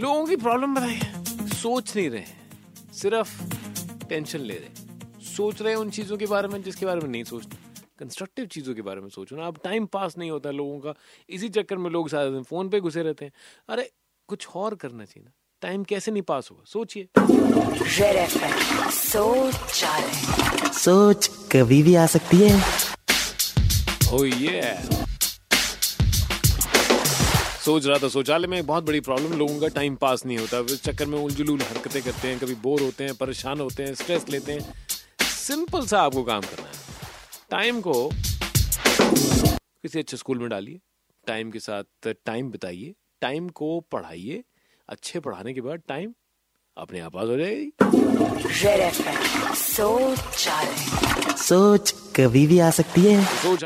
लोगों की प्रॉब्लम बताइए। सोच नहीं रहे सिर्फ़ टेंशन ले रहे सोच रहे उन चीज़ों के बारे में जिसके बारे में नहीं सोचते कंस्ट्रक्टिव चीज़ों के बारे में सोचो ना। अब टाइम पास नहीं होता लोगों का। इसी चक्कर में लोग सारा दिन फ़ोन पे घुसे रहते हैं। अरे कुछ और करना चाहिए ना। टाइम कैसे नहीं पास होगा? सोचिए। सोच सोच कभी भी आ सकती है। Oh yeah. सोच रहा था शौचालय में एक बहुत बड़ी प्रॉब्लम लोगों का टाइम पास नहीं होता। इस चक्कर में उलझुल हरकतें करते हैं कभी बोर होते हैं परेशान होते हैं स्ट्रेस लेते हैं। सिंपल सा आपको काम करना है। टाइम को किसी अच्छे स्कूल में डालिए। टाइम के साथ टाइम बिताइए। टाइम को पढ़ाइए। अच्छे पढ़ाने के बाद टाइम अपने आप पास हो जाएगी। सोच सोच कभी भी आ सकती है। सोच